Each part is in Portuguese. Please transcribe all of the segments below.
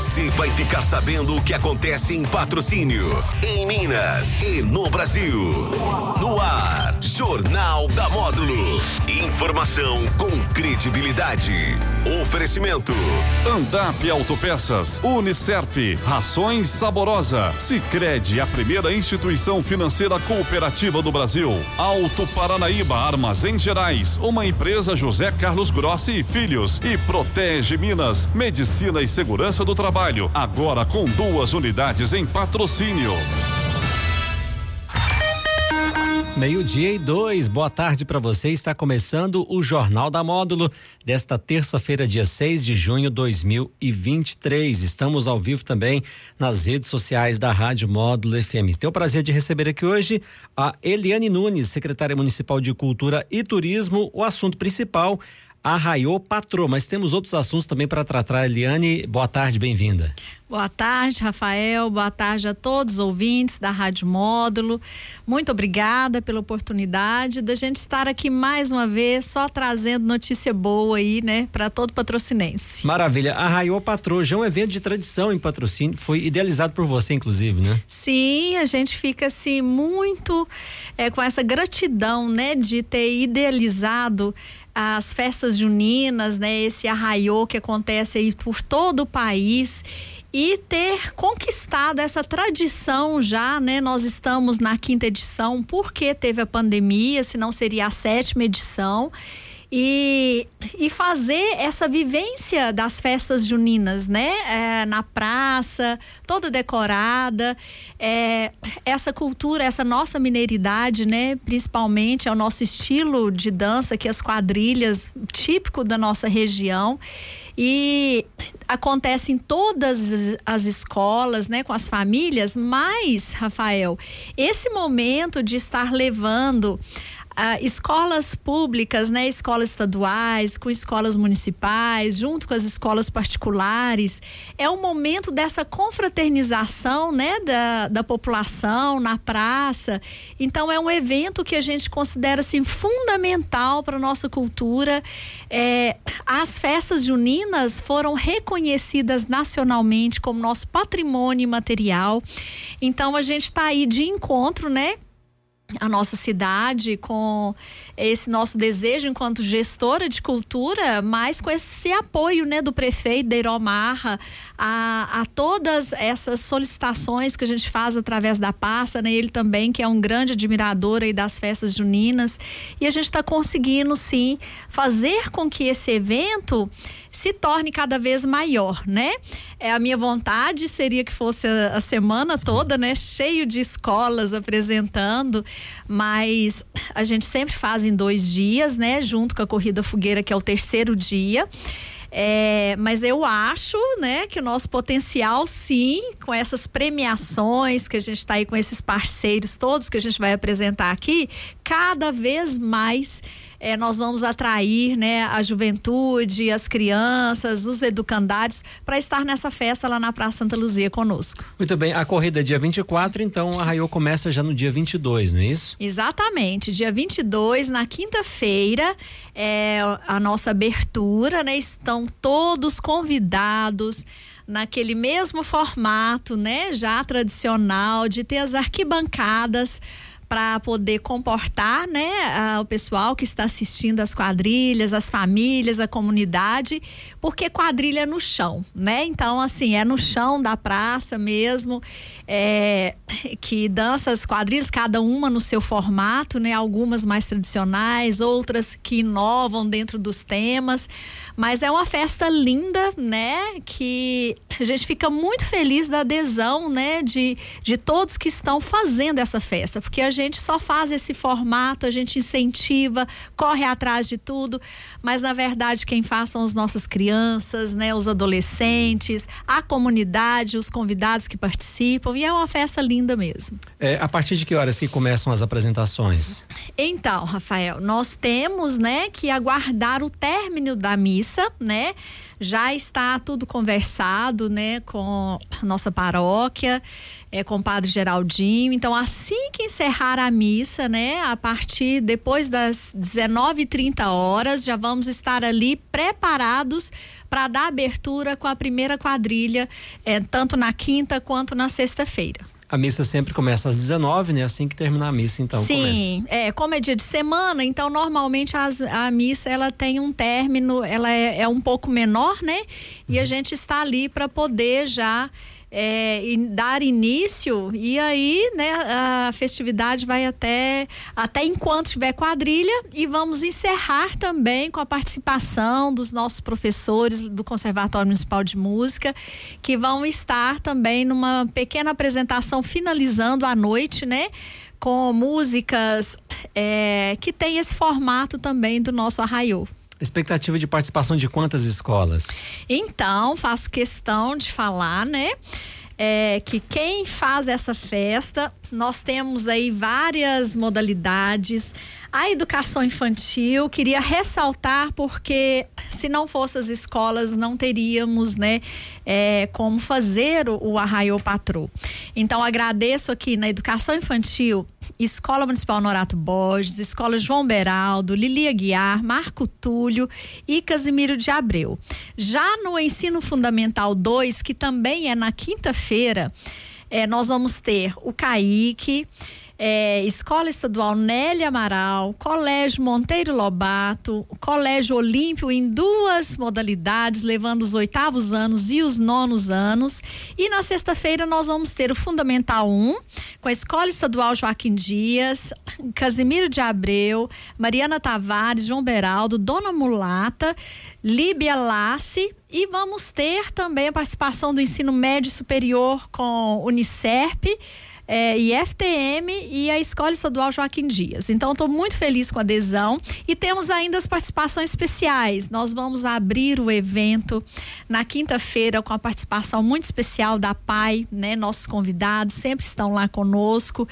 Você vai ficar sabendo o que acontece em patrocínio, em Minas e no Brasil. No ar, Jornal da Módulo. Informação com credibilidade. Oferecimento. Andap Autopeças, Unicerp, Rações Saborosa, Sicredi, a primeira instituição financeira cooperativa do Brasil. Alto Paranaíba Armazém Gerais, uma empresa José Carlos Grossi e Filhos e Protege Minas, Medicina e Segurança do Trabalho, agora com duas unidades em patrocínio. Meio-dia e dois, boa tarde para você. Está começando o Jornal da Módulo desta terça-feira, dia 6 de junho de 2023. Estamos ao vivo também nas redes sociais da Rádio Módulo FM. Tenho o prazer de receber aqui hoje a Eliane Nunes, secretária municipal de Cultura e Turismo. O assunto principal arraiou patrô, mas temos outros assuntos também para tratar. Eliane, boa tarde, bem-vinda. Boa tarde, Rafael. Boa tarde a todos os ouvintes da Rádio Módulo. Muito obrigada pela oportunidade da gente estar aqui mais uma vez, só trazendo notícia boa aí, né, para todo patrocinense. Maravilha. Arraiou Patrô já é um evento de tradição em patrocínio, foi idealizado por você, inclusive, né? Sim, a gente fica assim muito é, com essa gratidão, né, de ter idealizado as festas juninas, né, esse arraiô que acontece aí por todo o país. E ter conquistado essa tradição já, né? Nós estamos na quinta edição, porque teve a pandemia, senão seria a sétima edição e, e fazer essa vivência das festas juninas, né? É, na praça, toda decorada, é, essa cultura, essa nossa mineiridade, né? Principalmente é o nosso estilo de dança, que as quadrilhas, típico da nossa região e acontece em todas as escolas, né, com as famílias, mas, Rafael, esse momento de estar levando ah, escolas públicas, né, escolas estaduais, com escolas municipais, junto com as escolas particulares, é um momento dessa confraternização, né, da, da população na praça. Então é um evento que a gente considera assim fundamental para nossa cultura. É, as festas juninas foram reconhecidas nacionalmente como nosso patrimônio material. Então a gente está aí de encontro, né? A nossa cidade, com esse nosso desejo enquanto gestora de cultura, mas com esse apoio né, do prefeito Deiró Marra a, a todas essas solicitações que a gente faz através da pasta, né? Ele também, que é um grande admirador aí das festas juninas. E a gente está conseguindo, sim, fazer com que esse evento se torne cada vez maior, né? É a minha vontade seria que fosse a, a semana toda, né, cheio de escolas apresentando, mas a gente sempre faz em dois dias, né, junto com a corrida fogueira que é o terceiro dia. É, mas eu acho, né, que o nosso potencial, sim, com essas premiações que a gente está aí com esses parceiros todos que a gente vai apresentar aqui, cada vez mais é, nós vamos atrair né, a juventude, as crianças, os educandários para estar nessa festa lá na Praça Santa Luzia conosco. Muito bem, a corrida é dia 24, então a Raio começa já no dia 22, não é isso? Exatamente, dia 22, na quinta-feira, é a nossa abertura, né? Estão todos convidados naquele mesmo formato, né, já tradicional de ter as arquibancadas para poder comportar, né, o pessoal que está assistindo as quadrilhas, as famílias, a comunidade, porque quadrilha é no chão, né? Então, assim, é no chão da praça mesmo, é, que dança as quadrilhas, cada uma no seu formato, né? Algumas mais tradicionais, outras que inovam dentro dos temas, mas é uma festa linda, né? Que a gente fica muito feliz da adesão, né? De, de todos que estão fazendo essa festa, porque a gente só faz esse formato, a gente incentiva, corre atrás de tudo, mas na verdade quem faz são as nossas crianças, né? Os adolescentes, a comunidade, os convidados que participam e é uma festa linda mesmo. É, a partir de que horas que começam as apresentações? Então, Rafael, nós temos, né, que aguardar o término da missa, né? Já está tudo conversado, né, com a nossa paróquia. é, com o Padre Geraldinho. Então, assim que encerrar a missa, né, a partir depois das 19h30 horas, já vamos estar ali preparados para dar abertura com a primeira quadrilha, é, tanto na quinta quanto na sexta-feira. A missa sempre começa às 19, né? Assim que terminar a missa, então. Sim, começa. é, como é dia de semana, então normalmente as, a missa ela tem um término, ela é, é um pouco menor, né? E uhum. a gente está ali para poder já é, dar início e aí né, a festividade vai até até enquanto tiver quadrilha e vamos encerrar também com a participação dos nossos professores do Conservatório Municipal de Música que vão estar também numa pequena apresentação finalizando a noite, né? Com músicas é, que tem esse formato também do nosso arraiô. Expectativa de participação de quantas escolas? Então, faço questão de falar, né? É, que quem faz essa festa, nós temos aí várias modalidades. A educação infantil, queria ressaltar porque se não fossem as escolas, não teríamos, né, é, como fazer o, o Arraiô Patrô. Então, agradeço aqui na educação infantil Escola Municipal Norato Borges, Escola João Beraldo, Lilia Guiar, Marco Túlio e Casimiro de Abreu. Já no Ensino Fundamental 2, que também é na quinta-feira, é, nós vamos ter o Caíque, é, Escola Estadual Nélia Amaral, Colégio Monteiro Lobato, Colégio Olímpio em duas modalidades, levando os oitavos anos e os nonos anos. E na sexta-feira nós vamos ter o Fundamental 1, com a Escola Estadual Joaquim Dias, Casimiro de Abreu, Mariana Tavares, João Beraldo, Dona Mulata, Líbia Lace e vamos ter também a participação do ensino médio superior com Unicerp é, IFTM e a Escola Estadual Joaquim Dias. Então, estou muito feliz com a adesão e temos ainda as participações especiais. Nós vamos abrir o evento na quinta-feira com a participação muito especial da PAI, né? Nossos convidados sempre estão lá conosco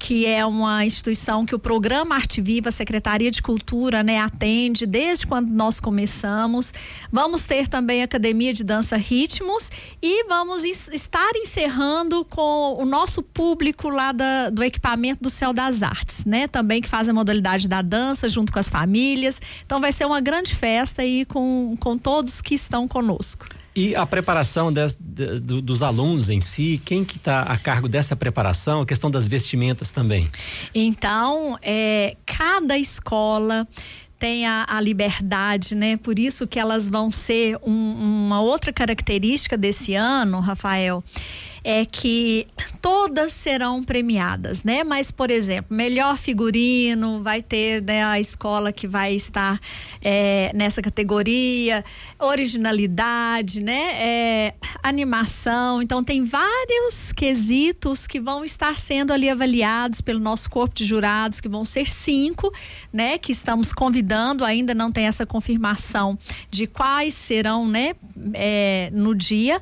que é uma instituição que o programa Arte Viva, Secretaria de Cultura, né, atende desde quando nós começamos. Vamos ter também a Academia de Dança Ritmos e vamos estar encerrando com o nosso público lá da, do equipamento do Céu das Artes, né? Também que faz a modalidade da dança junto com as famílias. Então vai ser uma grande festa aí com, com todos que estão conosco. E a preparação des, de, do, dos alunos em si, quem que está a cargo dessa preparação? A questão das vestimentas também. Então, é, cada escola tem a, a, liberdade, né? Por isso que elas vão ser um, uma outra característica desse ano, Rafael é que todas serão premiadas, né? Mas, por exemplo, melhor figurino, vai ter né, a escola que vai estar é, nessa categoria, originalidade, né? É, animação. Então, tem vários quesitos que vão estar sendo ali avaliados pelo nosso corpo de jurados, que vão ser cinco, né? Que estamos convidando, ainda não tem essa confirmação de quais serão, né? É, no dia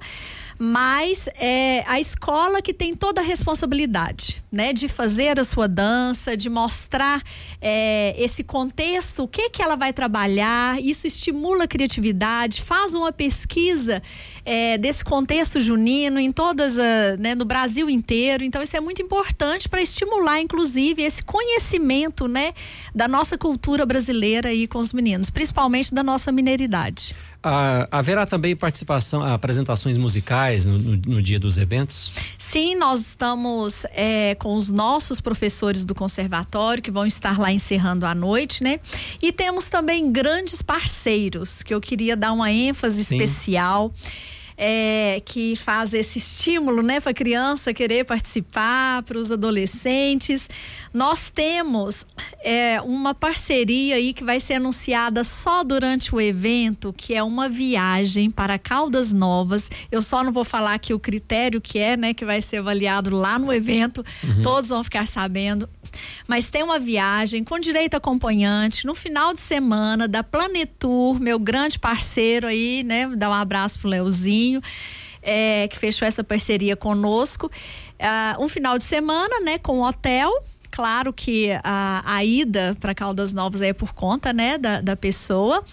mas é a escola que tem toda a responsabilidade, né, de fazer a sua dança, de mostrar é, esse contexto, o que que ela vai trabalhar. Isso estimula a criatividade, faz uma pesquisa é, desse contexto junino em todas, a, né, no Brasil inteiro. Então isso é muito importante para estimular, inclusive, esse conhecimento, né, da nossa cultura brasileira aí com os meninos, principalmente da nossa mineridade. Ah, haverá também participação, apresentações musicais no, no, no, dia dos eventos? Sim, nós estamos é, com os nossos professores do conservatório que vão estar lá encerrando a noite, né? E temos também grandes parceiros que eu queria dar uma ênfase Sim. especial é, que faz esse estímulo, né, para a criança querer participar, para os adolescentes. Nós temos é, uma parceria aí que vai ser anunciada só durante o evento, que é uma viagem para Caldas Novas. Eu só não vou falar aqui o critério que é, né, que vai ser avaliado lá no evento. Uhum. Todos vão ficar sabendo. Mas tem uma viagem com direito acompanhante no final de semana da Planetur, meu grande parceiro aí, né? Dar um abraço pro Leozinho, é, que fechou essa parceria conosco. Uh, um final de semana, né? Com hotel claro que a, a ida para Caldas Novas é por conta, né, da, da pessoa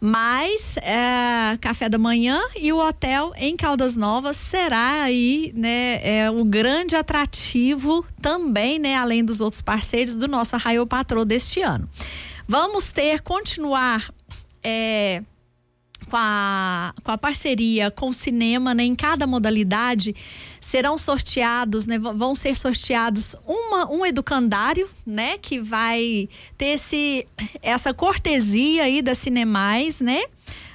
Mas é, café da manhã e o hotel em Caldas Novas será aí, né, é, o grande atrativo também, né, além dos outros parceiros do nosso Arraio Patrô deste ano. Vamos ter, continuar é, com, a, com a parceria com o cinema, né, em cada modalidade, serão sorteados, né, vão ser sorteados uma, um educandário, né, que vai ter esse, essa cortesia aí da Cinemais, né,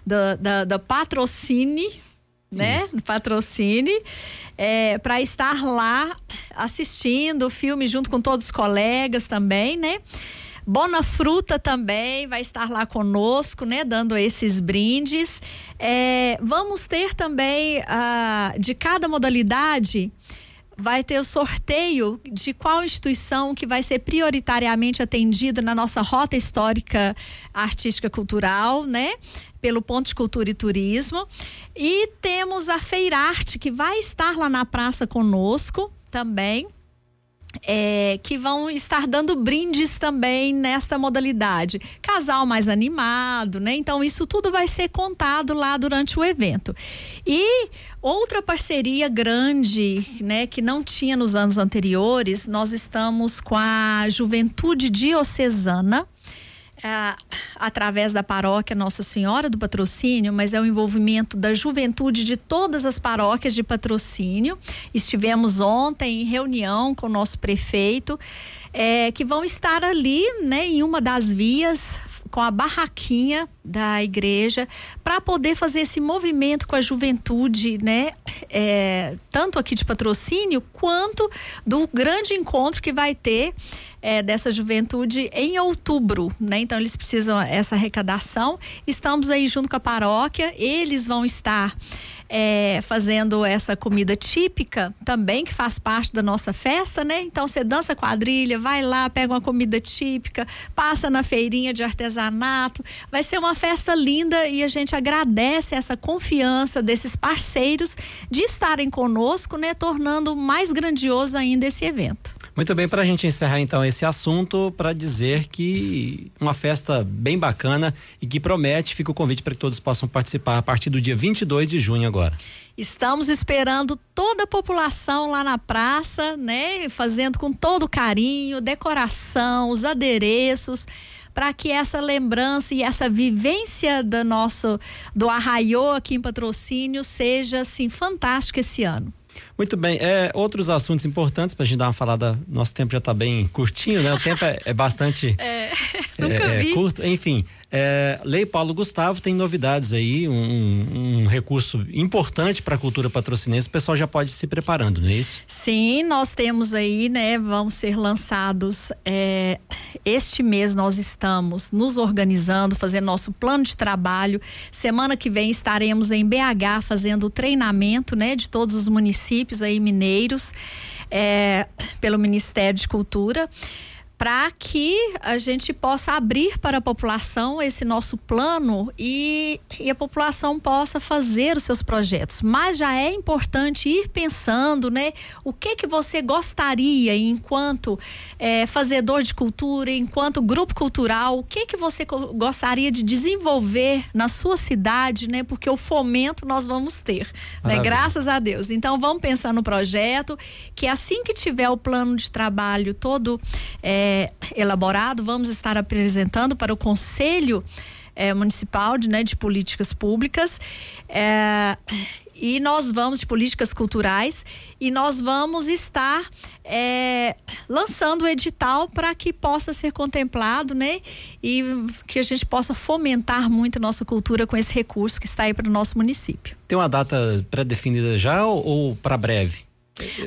da, da, da patrocínio, né? Do patrocínio, é, para estar lá assistindo o filme junto com todos os colegas também, né? Bona Fruta também vai estar lá conosco, né? Dando esses brindes. É, vamos ter também ah, de cada modalidade vai ter o sorteio de qual instituição que vai ser prioritariamente atendida na nossa rota histórica artística cultural, né? Pelo ponto de cultura e turismo. E temos a Feirarte que vai estar lá na praça conosco também é, que vão estar dando brindes também nesta modalidade. Casal mais animado, né? Então, isso tudo vai ser contado lá durante o evento. E outra parceria grande, né, que não tinha nos anos anteriores, nós estamos com a Juventude Diocesana é, através da paróquia Nossa Senhora do Patrocínio, mas é o envolvimento da juventude de todas as paróquias de patrocínio. Estivemos ontem em reunião com o nosso prefeito, é, que vão estar ali, né, em uma das vias com a barraquinha da igreja para poder fazer esse movimento com a juventude, né? É, tanto aqui de patrocínio quanto do grande encontro que vai ter é, dessa juventude em outubro, né? Então eles precisam essa arrecadação. Estamos aí junto com a paróquia, eles vão estar é, fazendo essa comida típica também, que faz parte da nossa festa, né? Então você dança quadrilha, vai lá, pega uma comida típica, passa na feirinha de artesanato. Vai ser uma festa linda e a gente agradece essa confiança desses parceiros de estarem conosco, né? Tornando mais grandioso ainda esse evento. Muito bem, para a gente encerrar então esse assunto, para dizer que uma festa bem bacana e que promete, fica o convite para que todos possam participar a partir do dia 22 de junho agora. Estamos esperando toda a população lá na praça, né? Fazendo com todo carinho, decoração, os adereços para que essa lembrança e essa vivência do nosso do Arraiô aqui em Patrocínio seja assim fantástica esse ano. Muito bem, é, outros assuntos importantes para a gente dar uma falada, nosso tempo já está bem curtinho, né? O tempo é, é bastante é, é, é curto, enfim. É, Lei Paulo Gustavo tem novidades aí, um, um recurso importante para a cultura patrocinense. O pessoal já pode ir se preparando, não é isso? Sim, nós temos aí, né? Vão ser lançados é, este mês. Nós estamos nos organizando, fazendo nosso plano de trabalho. Semana que vem estaremos em BH fazendo o treinamento, né? De todos os municípios aí mineiros é, pelo Ministério de Cultura para que a gente possa abrir para a população esse nosso plano e, e, a população possa fazer os seus projetos. Mas já é importante ir pensando, né? O que que você gostaria enquanto é, fazedor de cultura, enquanto grupo cultural, o que que você gostaria de desenvolver na sua cidade, né? Porque o fomento nós vamos ter, né? Graças a Deus. Então vamos pensar no projeto que assim que tiver o plano de trabalho todo é, é, elaborado, vamos estar apresentando para o Conselho é, Municipal de, né, de Políticas Públicas. É, e nós vamos de políticas culturais e nós vamos estar é, lançando o edital para que possa ser contemplado, né? E que a gente possa fomentar muito a nossa cultura com esse recurso que está aí para o nosso município. Tem uma data pré-definida já ou, ou para breve?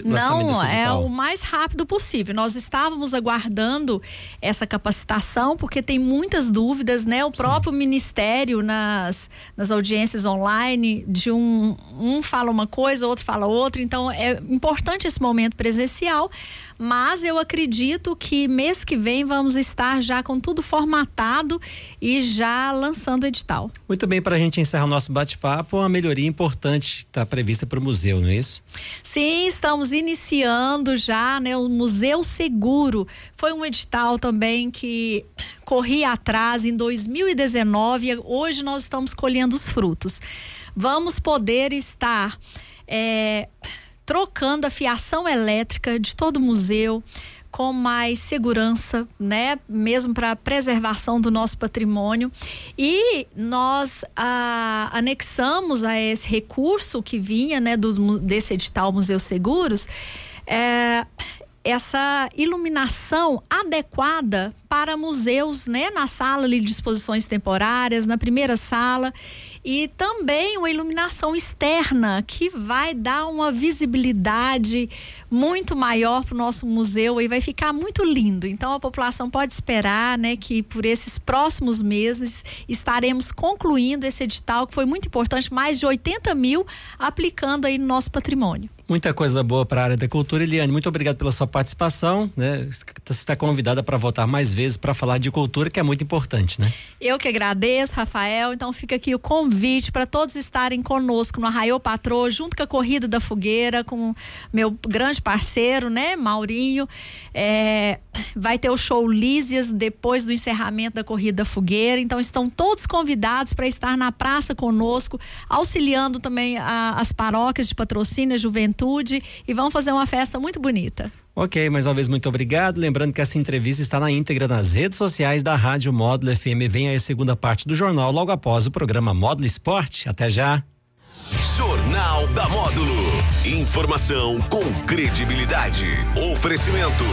Não, é o mais rápido possível. Nós estávamos aguardando essa capacitação porque tem muitas dúvidas, né? O Sim. próprio ministério nas, nas audiências online de um um fala uma coisa, outro fala outra. Então é importante esse momento presencial, mas eu acredito que mês que vem vamos estar já com tudo formatado e já lançando o edital. Muito bem, para a gente encerrar o nosso bate-papo, uma melhoria importante está prevista para o museu, não é isso? Sim, está estamos iniciando já, né, o Museu Seguro. Foi um edital também que corri atrás em 2019 e hoje nós estamos colhendo os frutos. Vamos poder estar é, trocando a fiação elétrica de todo o museu com mais segurança, né, mesmo para a preservação do nosso patrimônio. E nós ah, anexamos a esse recurso que vinha, né, dos, desse edital Museu Seguros, é, essa iluminação adequada para museus, né, na sala de exposições temporárias, na primeira sala e também uma iluminação externa que vai dar uma visibilidade muito maior para o nosso museu e vai ficar muito lindo. Então a população pode esperar, né, que por esses próximos meses estaremos concluindo esse edital que foi muito importante, mais de 80 mil aplicando aí no nosso patrimônio. Muita coisa boa para a área da cultura. Eliane, muito obrigado pela sua participação. Né? Você está convidada para voltar mais vezes para falar de cultura, que é muito importante, né? Eu que agradeço, Rafael. Então fica aqui o convite para todos estarem conosco no Arraiô Patrô, junto com a Corrida da Fogueira, com meu grande parceiro, né, Maurinho. É, vai ter o show Lísias depois do encerramento da Corrida da Fogueira. Então estão todos convidados para estar na praça conosco, auxiliando também a, as paróquias de patrocínio, a juventude juventude e vão fazer uma festa muito bonita. Ok, mais uma vez muito obrigado. Lembrando que essa entrevista está na íntegra nas redes sociais da Rádio Módulo FM. Vem aí a segunda parte do jornal logo após o programa Módulo Esporte. Até já. Jornal da Módulo. Informação com credibilidade. Oferecimento.